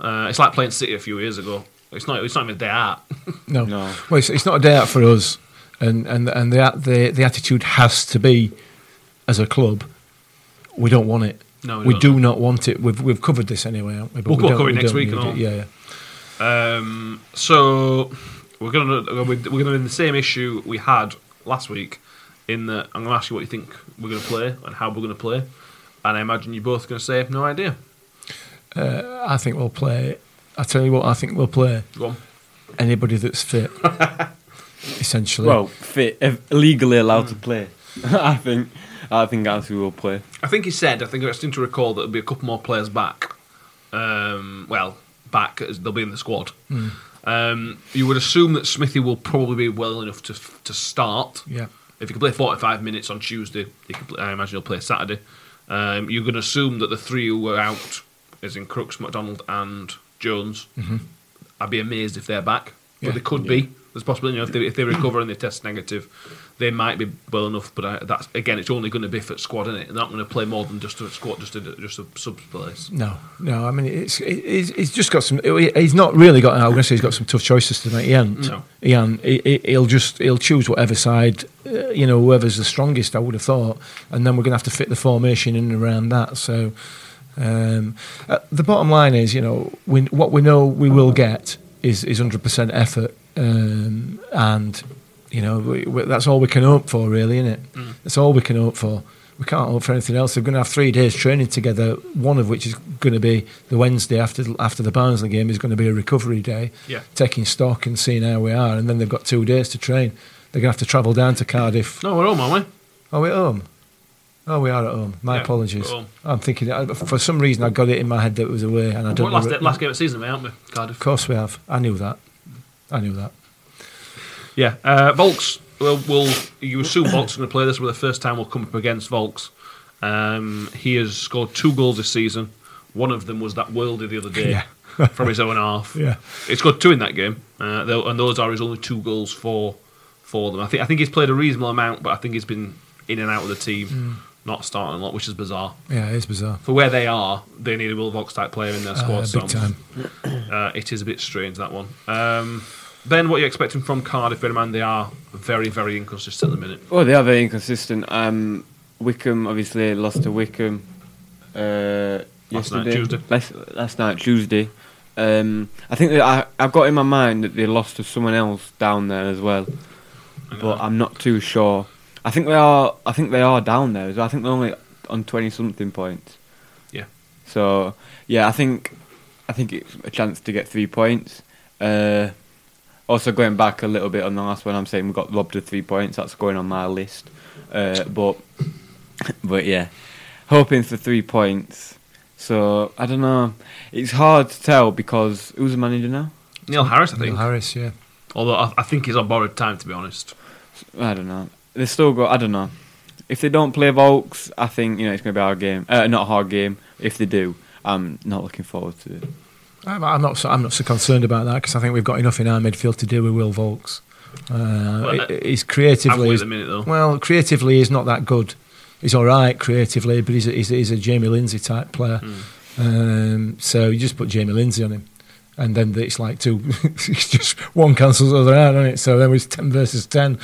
Uh, it's like playing City a few years ago. It's not. It's not even a day out. (laughs) No, No. Well, it's, it's not a day out for us, and and and the the the attitude has to be, as a club, we don't want it. No, we we don't. do not want it. We've we've covered this anyway, haven't we? But We'll we go don't- cover it we next week and all. it. Yeah, yeah. Um, so we're gonna we're we're gonna in the same issue we had last week. In that, I'm gonna ask you what you think we're gonna play and how we're gonna play, and I imagine you're both gonna say no idea. Uh, I think we'll play. I tell you what, I think we'll play Go on. anybody that's fit. (laughs) essentially, Well, fit, if legally allowed to play. (laughs) I think. I think that's who will play. I think he said. I think I seem to recall that there'll be a couple more players back. Um, well, back as they'll be in the squad. Um, you would assume that Smithy will probably be well enough to to start. yeah. If he can play 45 minutes on Tuesday, he can play, I imagine he'll play Saturday. Um, you're going to assume that the three who were out, is in Crooks, McDonald, and Jones, I'd be amazed if they're back. But Yeah. they could be. There's possibility, you know, if they, if they recover and they test negative, they might be well enough. But I, that's again, it's only going to be for squad, isn't it? They're not going to play more than just a squad, just a just a sub place. No, no. I mean, it's, it's he's just got some. He's not really got. I'm going to say he's got some tough choices to make. He ain't. No. He ain't. He, he'll just he'll choose whatever side, uh, you know, whoever's the strongest. I would have thought, and then we're going to have to fit the formation in and around that. So, um, uh, the bottom line is, you know, we, what we know we will get is is 100% effort, um, and you know we, we, that's all we can hope for, really, isn't it? That's all we can hope for. We can't hope for anything else. They're going to have three days training together. One of which is going to be the Wednesday after after the Barnsley game is going to be a recovery day, Yeah. taking stock and seeing how we are. And then they've got two days to train. They're going to have to travel down to Cardiff. No, we're home, aren't we? Are we at home? Oh, we are at home. My Yeah, apologies. home. I'm thinking uh, for some reason I got it in my head that it was away, and I don't. Last, know- last game of the season, aren't we? Cardiff. Of course we have. I knew that. I knew that. Yeah, uh, Vaulks. Well, will you assume Vaulks is going to play this? Well, the first time we'll come up against Vaulks. Um, he has scored two goals this season. One of them was that worldie the other day (laughs) Yeah. from his own half. (laughs) Yeah. he scored two in that game, uh, and those are his only two goals for for them. I think I think he's played a reasonable amount, but I think he's been in and out of the team, Hmm. Not starting a lot, which is bizarre. Yeah, it's bizarre. For where they are, they need a Will Vaulks type player in their squad. Uh, so big time. uh, it is a bit strange that one. Um, ben, what are you expecting from Cardiff? Bear in mind they are very, very inconsistent at the minute. Well, they are very inconsistent. Um, Wycombe obviously lost to Wycombe uh, Last night, yesterday. Tuesday. Last, last night, Tuesday. Um, I think that I, I've got in my mind that they lost to someone else down there as well, but I'm not too sure. I think they are. I think they are down there as well. I think they're only on twenty something points. Yeah. So yeah, I think I think it's a chance to get three points. Uh, also, going back a little bit on the last one, I'm saying we got robbed of three points. That's going on my list. Uh, but but yeah, hoping for three points. So I don't know. It's hard to tell because who's the manager now? Neil Harris, I think. Neil. Harris, yeah. Although I, I think he's on borrowed time, to be honest. I don't know. They still got. I don't know. If they don't play Vaulks, I think you know it's going to be a hard game. Uh, not a hard game. If they do, I'm not looking forward to it. I'm, I'm not. So, I'm not so concerned about that because I think we've got enough in our midfield to deal with Will Vaulks. Uh, Well, he- uh, he's I'm creatively. with a minute though. Well, creatively, he's not that good. he's all right creatively, but he's a, he's a, he's a Jamie Lindsay type player. Um, so you just put Jamie Lindsay on him, and then it's like two. (laughs) it's just one cancels the other out, isn't it? So then it's ten versus ten.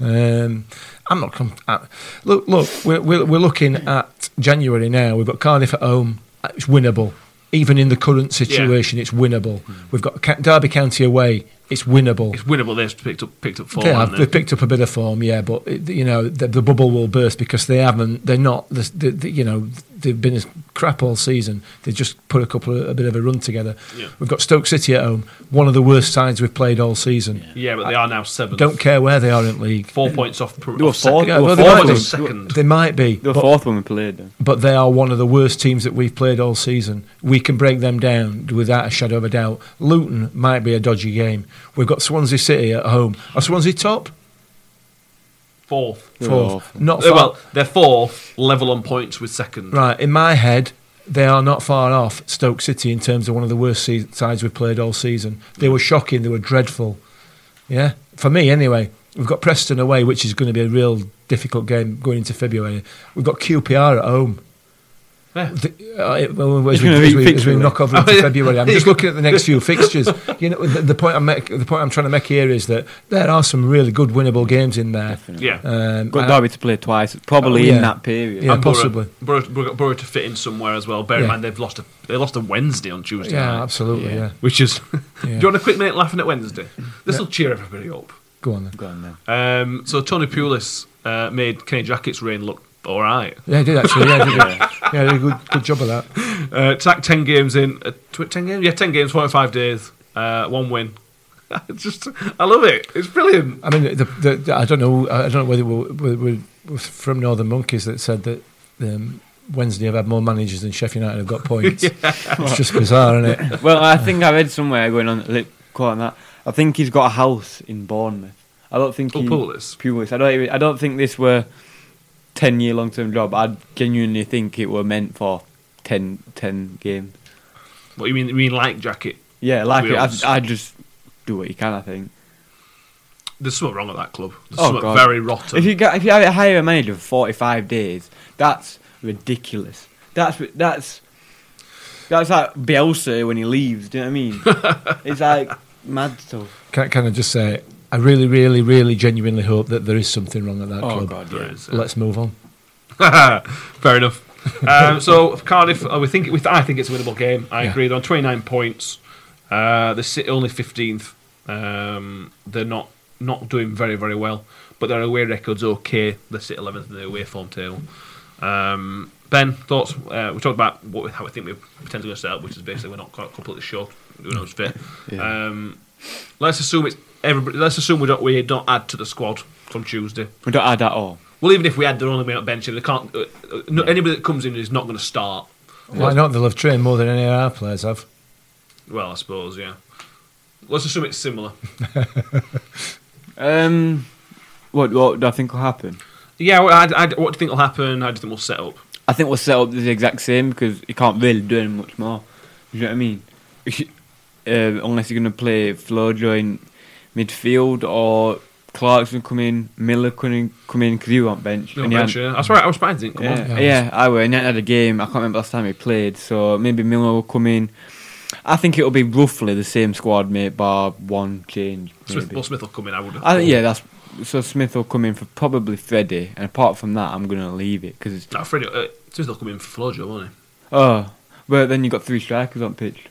Um, I'm not. Com- uh, look, look, we're, we're we're looking at January now. We've got Cardiff at home. It's winnable. Even in the current situation, it's winnable. We've got Derby County away. It's winnable. It's winnable. They've picked up picked up form. They have. They've picked up a bit of form, yeah, but it, you know the, the bubble will burst because they haven't. They're not. The, the, you know they've been crap all season. They just put a couple of, a bit of a run together. Yeah. We've got Stoke City at home, one of the worst sides we've played all season. Yeah, but they are now seventh. Don't care where they are in league. Four points off. Per, They were fourth. Yeah, they well, they fourth might be. when- second. They might be, They were but, fourth when we played them. but they are one of the worst teams that we've played all season. We can break them down without a shadow of a doubt. Luton might be a dodgy game. We've got Swansea City at home. Are Swansea top? Fourth. Fourth. awful. Not Uh, far. well, they're fourth, level on points with second. Right, in my head, they are not far off Stoke City in terms of one of the worst se- sides we've played all season. They were shocking, they were dreadful. Yeah, for me anyway. We've got Preston away, which is going to be a real difficult game going into February. We've got QPR at home. Yeah. The, uh, well, as, we, as, we, as we knock over Oh, into yeah. February, I'm just looking at the next few fixtures. You know, the, the point I'm make, the point I'm trying to make here is that there are some really good winnable games in there. Yeah. Um, Got Derby to play twice, probably Oh, yeah. in that period. Yeah, And Borough- possibly. Borough, Borough, Borough to fit in somewhere as well. Bear in mind they've lost a they lost a Wednesday on Tuesday yeah, night, absolutely. Yeah. Yeah. which is. (laughs) do you want a quick minute laughing at Wednesday? This will cheer everybody up. Go on then. Go on then. Um, so Tony Pulis uh, made Kenny Jackett's reign look all right. Yeah, he did actually. Yeah, he did, yeah, he did a good, good job of that. Uh, tack ten games in, uh, tw- ten games, yeah, ten games, forty five days, uh, one win. (laughs) Just, I love it. It's brilliant. I mean, the, the, the- I don't know. I don't know whether we're, we're, we're we're from Northern Monkeys that said that um, Wednesday have had more managers than Sheffield United have got points. (laughs) It's just bizarre, isn't it? (laughs) Well, I think I read somewhere going on li- quote on that. I think he's got a house in Bournemouth. I don't think Oh, he, Pulis. Pulis. I don't. I don't think this were ten year long term job. I genuinely think it were meant for 10, 10 games. What you mean? You mean like Jackett? Yeah, like it. I, I just do what you can. I think. There's something wrong at that club. There's Oh, something God. very rotten. If you get, if you hire a manager for forty five days, that's ridiculous. That's that's that's like Bielsa when he leaves. Do you know what I mean? (laughs) it's like mad stuff. Can, can I just say, I really, really, really genuinely hope that there is something wrong at that Oh club. God, yeah. is, yeah. Let's move on. (laughs) Fair enough. (laughs) um, so Cardiff, uh, we think we, I think it's a winnable game. I Yeah. agree. They're on 29 points. Uh, they sit only 15th. Um, they're not not doing very very well, but their away record's okay. They sit 11th in the away form table. Um, ben, thoughts? Uh, we talked about what we, how we think we're potentially going to set up, which is basically we're not quite completely sure. Who knows fit? Um, let's assume it's everybody. Let's assume we don't we don't add to the squad from Tuesday. We don't add at all. Well, even if we add, they're only on bench, and they can't. Uh, uh, no, anybody that comes in is not going to start. Why not? They'll have trained more than any of our players have. Well, I suppose, yeah. Let's assume it's similar. (laughs) Um, what what do I think will happen? Yeah, well, I, I, what do you think will happen? How do you think we'll set up? I think we'll set up the exact same because you can't really do any much more. You know what I mean? Uh, unless you're going to play Flojo in midfield or Clarkson come in, Miller in, come in because you on bench. No bench, had- yeah. That's right. I was surprised. he Didn't come yeah, on. Yeah, yeah, I will. And then had a game. I can't remember last time he played, so maybe Miller will come in. I think it'll be roughly the same squad, mate, bar one change. Smith, well, Smith will come in. I would. have I, thought. yeah, that's so. Smith will come in for probably Freddie, and apart from that, I'm gonna leave it because No, Freddie, uh, Smith will come in for Flojo, won't he? oh, but then you've got three strikers on pitch.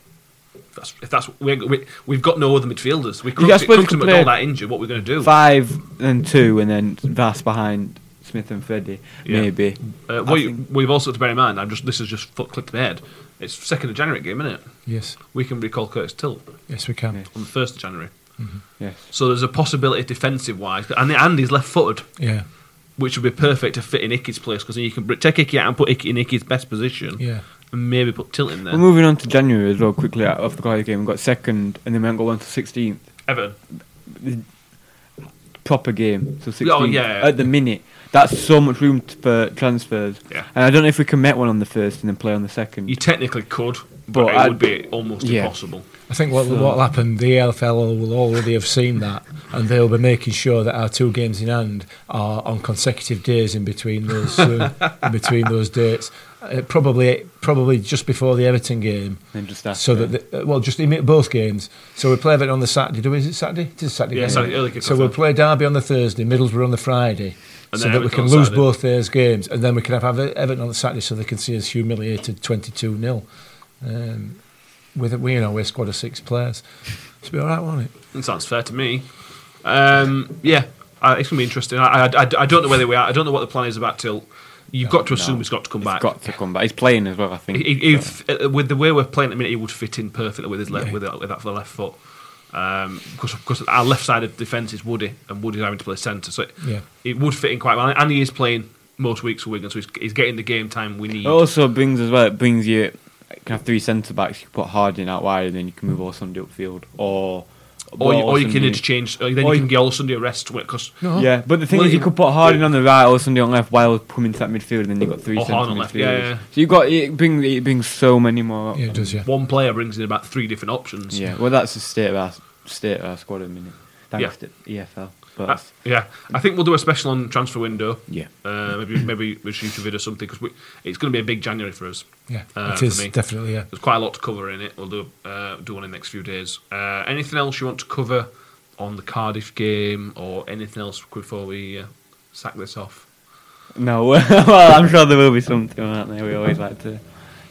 If that's, if that's we, we, we've got no other midfielders. We Yeah, I Crooks, suppose you Crooks could and play- that injured. What we're going to do? Five and two, and then Vass behind Smith and Freddie, Yeah. maybe. Uh, what you, think- we've also got to bear in mind. I'm just. This is just foot clicked my head. It's second of January game, isn't it? Yes, We can recall Curtis Tilt yes, we can. Yeah. on the first of January. Yes. So there's a possibility defensive wise, and Andy's left footed. Yeah, which would be perfect to fit in Icky's place because then you can take Icky out and put Icky in Icky's best position yeah. And maybe put Tilt in there. We're moving on to January as well. Quickly out of the Cardiff game, we got second, and then we haven't got one to sixteenth. Everton. Proper game, so 16th. Oh, yeah. At the minute, that's so much room t- for transfers. Yeah. And I don't know if we can met one on the first and then play on the second. You technically could, but, But it I'd- would be almost yeah. impossible. I think what what will happen, the EFL will already have seen that, and they'll be making sure that our two games in hand are on consecutive days in between those uh, (laughs) in between those dates. Uh, probably probably just before the Everton game, Then just after. so that the, uh, well, just in both games. So we play Everton on the Saturday, do we? Is it Saturday? It is Saturday. Yeah, game. Saturday, early so we'll play Derby on the Thursday, Middlesbrough on the Friday. And so then that we can lose Saturday. both those games, and then we can have, have Everton on the Saturday, so they can see us humiliated twenty-two 0 um, with we, you know, we're a squad of six players. It's be all right, won't it? That sounds fair to me. Um, yeah, uh, it's gonna be interesting. I, I, I, I don't know whether we are. I don't know what the plan is about Tilt. You've got to assume No. he's got to come He's back. got to come back. He's playing as well, I think. He- he- if- uh, with the way we're playing at the minute, he would fit in perfectly with his left, Yeah. with, that, with that for the left foot. Um, because, because our left side of defence is Woody, and Woody's having to play centre, so it, Yeah. it would fit in quite well. And he is playing most weeks for Wigan, so he's, he's getting the game time we need. It also brings as well. It brings you. You can have three centre backs. You can put Harding out wide, and then you can move Olosunde upfield, or or, you, or you can interchange. Or then or you you- can get Olosunde a rest because Yeah, but the thing Well, is, you you- could put Harding yeah. on the right or Sunday on the left while coming to that midfield, and then you've got three centre Harding on left, midfielders. yeah, yeah. So you got it brings it brings so many more. Yeah, it does, yeah. one player brings in about three different options. Yeah, well, that's the state of our state of our squad at the minute. Thanks Yeah. to EFL. But Uh, yeah, I think we'll do a special on transfer window. yeah, Uh, maybe maybe we should shoot a vid or something because it's going to be a big January for us. Yeah, Uh, it for me. definitely. Yeah. There's quite a lot to cover in it. We'll do uh, do one in the next few days. Uh, anything else you want to cover on the Cardiff game or anything else before we uh, sack this off? no. (laughs) well, I'm sure there will be something on that there. We always like to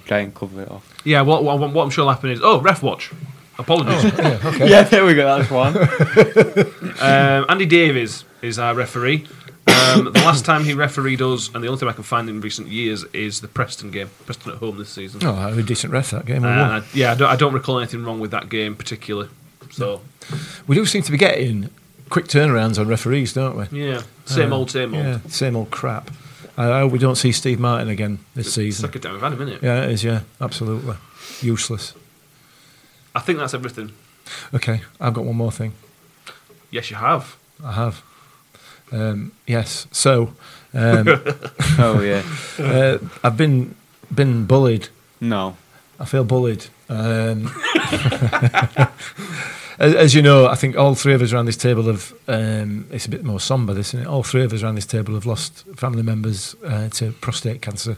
try and cover it off. Yeah, what what, what I'm sure will happen is oh ref watch. Apologies. Yeah. Okay. Yeah, there we go. That's one. (laughs) um, Andy Davies is our referee. Um, the last time he refereed us, and the only thing I can find in recent years, is the Preston game. Preston at home this season. Oh, a decent ref that game. Uh, I- yeah, I don't, I don't recall anything wrong with that game particularly. So We do seem to be getting quick turnarounds on referees, don't we? yeah, same Uh, old, same old. Yeah, same old crap. I I hope we don't see Steve Martin again this season. Second time we've had a minute. Yeah, it is. Yeah, absolutely useless. I think that's everything. Okay, I've got one more thing. Yes, you have. I have. Um, yes. So, um, (laughs) oh yeah. uh, I've been been bullied. No. I feel bullied. Um, (laughs) as, as you know, I think all three of us around this table have. Um, it's a bit more somber, this, isn't it? All three of us around this table have lost family members uh, to prostate cancer.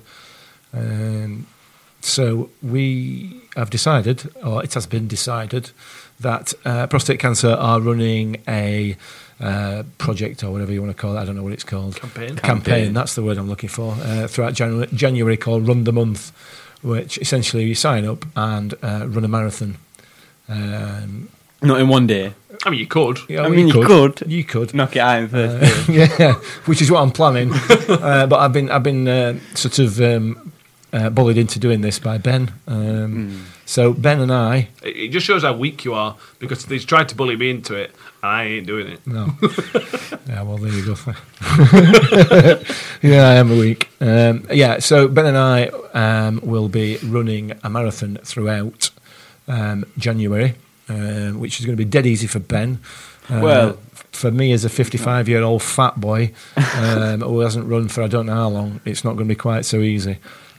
Um, so we have decided, or it has been decided, that uh, prostate cancer are running a uh, project or whatever you want to call it. I don't know what it's called. Campaign. Campaign. Campaign. That's the word I'm looking for. Uh, throughout January, January, called Run the Month, which essentially you sign up and uh, run a marathon. Um, Not in one day. I mean, you could. yeah, I mean, you could. You could. Knock it out in first Uh, (laughs) yeah, which is what I'm planning. (laughs) uh, but I've been I've been uh, sort of um, uh, bullied into doing this by Ben. Um, So Ben and I, It, just shows how weak you are because he's tried to bully me into it, and I ain't doing it. no, (laughs) yeah, well there you go. (laughs) yeah, I am a week. Um, yeah, so Ben and I um, will be running a marathon throughout um, January, um, which is going to be dead easy for Ben. Uh, Well- for me as a 55 year old fat boy um, who hasn't run for I don't know how long, it's not going to be quite so easy.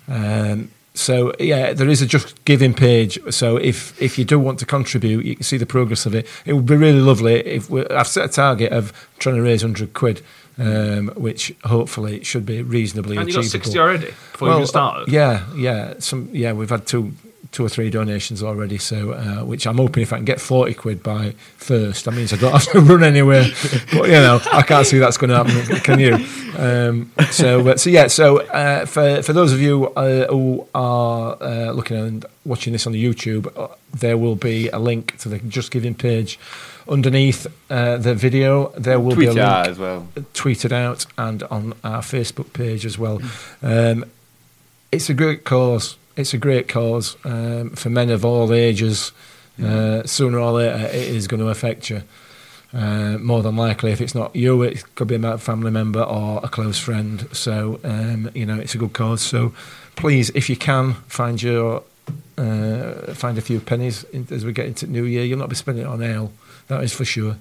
Um, so yeah, there is a just giving page. So if if you do want to contribute, you can see the progress of it. It would be really lovely if we, I've set a target of trying to raise hundred quid, um, which hopefully should be reasonably And you achievable. got 60 already before you even started. Yeah, yeah, some yeah. We've had two, two or three donations already. So, uh, which I'm hoping if I can get forty quid by first, that means I don't (laughs) have to run anywhere. But you know, I can't see that's going to happen. Can you? Um, so, uh, so yeah. So, uh, for for those of you uh, who are uh, looking and watching this on the YouTube, uh, there will be a link to the Just Giving page. Underneath uh, the video, there will Tweet be a link as well. tweeted out and on our Facebook page as well. Um, it's a great cause. It's a great cause um, for men of all ages. Uh, sooner or later, it is going to affect you. Uh, more than likely, if it's not you, it could be a family member or a close friend. So, um, you know, it's a good cause. So, please, if you can, find your uh, find a few pennies in, as we get into New Year. You'll not be spending it on ale, that is for sure.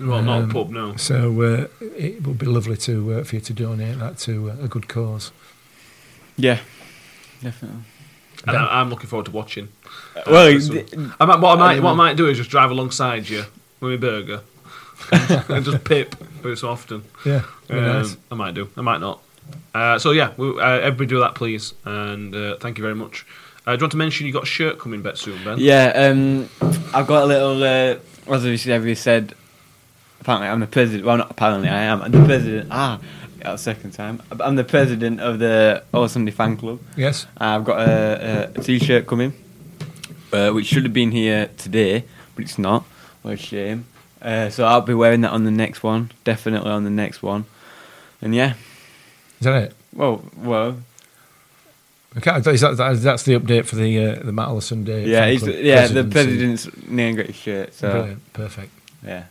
Well, not a Um, pub, no. So uh, it would be lovely to uh, for you to donate that to uh, a good cause. Yeah, definitely. And I, I'm looking forward to watching. Uh, Well, so- th- I might, what I might what I might do is just drive alongside you with my burger and, and just pip every so often. (laughs) Yeah, Um, nice. I might do. I might not. Uh, so yeah, we, uh, everybody do that, please, and uh, thank you very much. Uh, do you want to mention you got a shirt coming bet soon, Ben? Yeah, um, I've got a little. Uh, as obviously everybody said, apparently I'm the president. Well, not apparently I am. I'm the president. Ah, second time. I'm the president of the Olosunde fan club. Yes. I've got a, a, t-shirt coming, uh, which should have been here today, but it's not. What a shame. Uh, so I'll be wearing that on the next one. Definitely on the next one. And yeah, Is that it? well, well, Okay, is that, that, that's the update for the uh, the Matt Olosunde. yeah, fan he's, club yeah. The president's name got his shirt. So Brilliant, perfect. yeah.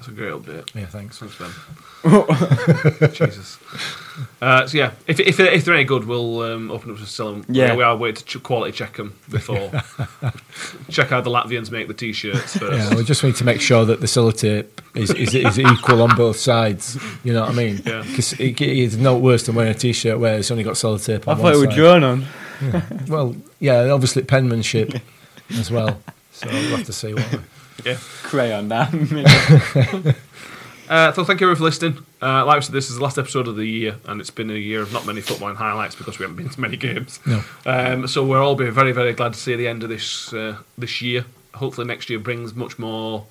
That's a great update. Yeah, thanks. Thanks, Ben. (laughs) Jesus. Uh, so yeah, if, if if they're any good, we'll um, open up to sell them. Yeah. we, we are waiting to ch- quality check them before. (laughs) check how the Latvians make the t-shirts first. Yeah, we just need to make sure that the sellotape is, is, is equal on both sides. You know what I mean? Yeah. Because it, it's no worse than wearing a t-shirt where it's only got sellotape I on thought it was side. drawn on. Well, yeah, obviously penmanship (laughs) as well. So we'll have to see what. Yeah. Crayon that. (laughs) Uh, so thank you everyone for listening. Uh, like I said, this is the last episode of the year, and it's been a year of not many footballing highlights because we haven't been to many games. No. Um, so we're all being very, very glad to see the end of this uh, this year. Hopefully, next year brings much more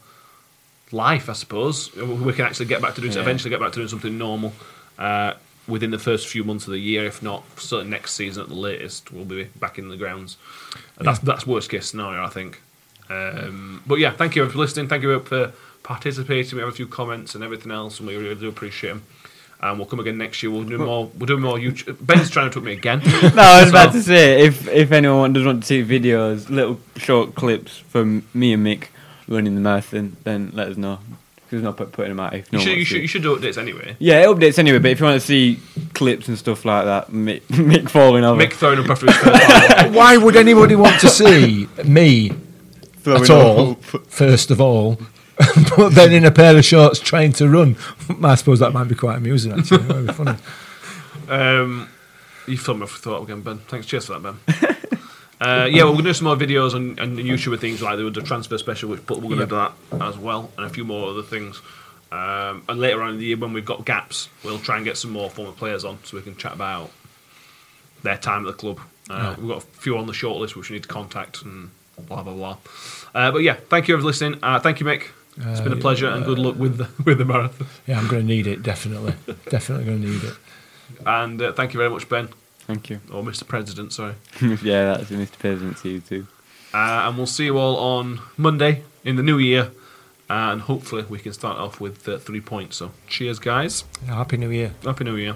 life. I suppose we can actually get back to doing Yeah. eventually get back to doing something normal uh, within the first few months of the year. If not, certainly next season at the latest, we'll be back in the grounds. And That's that's worst case scenario, I think. Um, but yeah, thank you for listening. Thank you for participating. We have a few comments and everything else, and we really do appreciate them. And we'll come again next year. We'll do more. We'll do more. YouTube. Ben's trying to talk me again. (laughs) No, I was about to say if if anyone does want to see videos, little short clips from me and Mick running the marathon, then let us know. Because not put- putting them out if no You one should, you, should, you should do updates anyway. Yeah, it updates anyway. But if you want to see clips and stuff like that, Mick, (laughs) Mick falling over, Mick throwing up after his (laughs) first. Why would anybody want to see me throwing at all? First of all, (laughs) but then in a pair of shorts trying to run. I suppose that might be quite amusing. Actually, it might be funny. (laughs) Um, you've thrown me off the thought again, Ben. Thanks. Cheers for that, Ben. (laughs) Uh, yeah, well, we're going to do some more videos on, on YouTube and things like that. The transfer special, which but we're going to Yep. do that as well, and a few more other things. Um, and later on in the year, when we've got gaps, we'll try and get some more former players on so we can chat about their time at the club. Uh, We've got a few on the shortlist which we need to contact and blah blah blah. Uh, but yeah, thank you for listening. Uh, thank you, Mick. It's been a Uh, pleasure and good luck with the, (laughs) with the marathon. Yeah, I'm going to need it. Definitely, (laughs) definitely going to need it. And uh, thank you very much, Ben, Thank you. or Mr. President. Sorry. (laughs) yeah, that's Mr. President to you too. Uh, and we'll see you all on Monday in the new year. Uh, and hopefully we can start off with uh, three points. So cheers, guys. Happy New Year. Happy New Year.